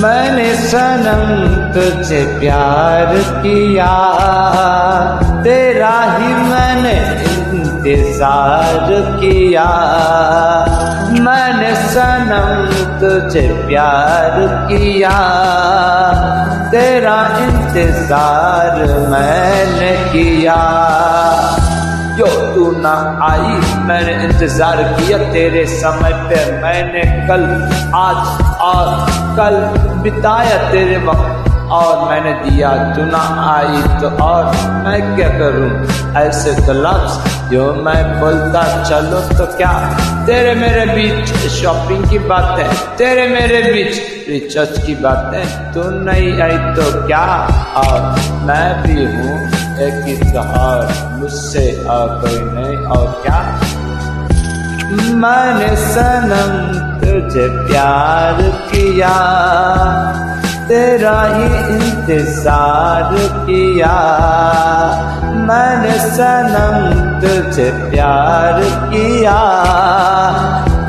میں نے سنم تجھے پیار کیا۔ تیرا ہی میں نے انتظار کیا۔ میں نے سنم تجھے پیار کیا۔ تیرا انتظار میں نے کیا۔ جو تو نہ آئی، میں نے انتظار کیا۔ تیرے سمے پہ میں نے کل آج اور کل بتایا تیرے وقت اور میں نے دیا تو نہ آئی تو اور میں کیا کروں؟ ایسے تو لفظ جو میں بولتا چلو تو کیا؟ تیرے میرے بیچ شاپنگ کی بات ہے، تیرے میرے بیچ ریچارج کی بات ہے، تو نہیں آئی تو کیا؟ اور میں بھی ہوں ایک اور مجھ سے اور کوئی نہیں، اور کیا؟ میں نے سنم تجھے پیار کیا، تیرا ہی انتظار کیا۔ میں نے سنم تجھے پیار کیا۔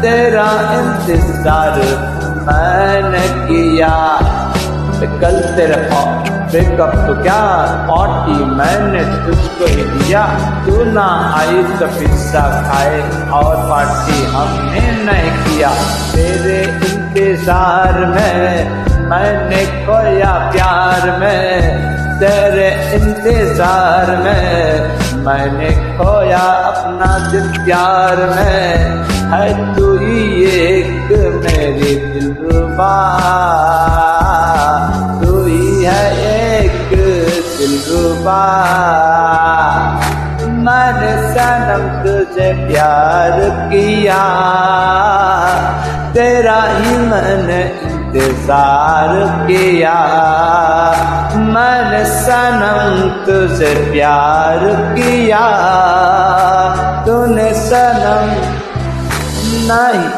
تیرا انتظار میں نے کیا۔ کل تیرے ہاں، بیک اپ تو کیا؟ پارٹی میں نے تجھ کو ہی دیا۔ تو نہ آئی تو پزا کھائے اور پارٹی ہم نے نہیں کیا۔ تیرے انتظار میں میں نے کھویا پیار میں، تیرے انتظار میں۔ میں نے کھویا اپنا دل پیار میں۔ ہے تو ہی ایک میری دل ربا۔ تو ہی ہے ایک دل ربا۔ میں نے سنم تجھے پیار کیا۔ تیرا ہی میں نے انتظار کیا۔ میں نے سنم تجھے پیار کیا۔ تو نے سنم نہیں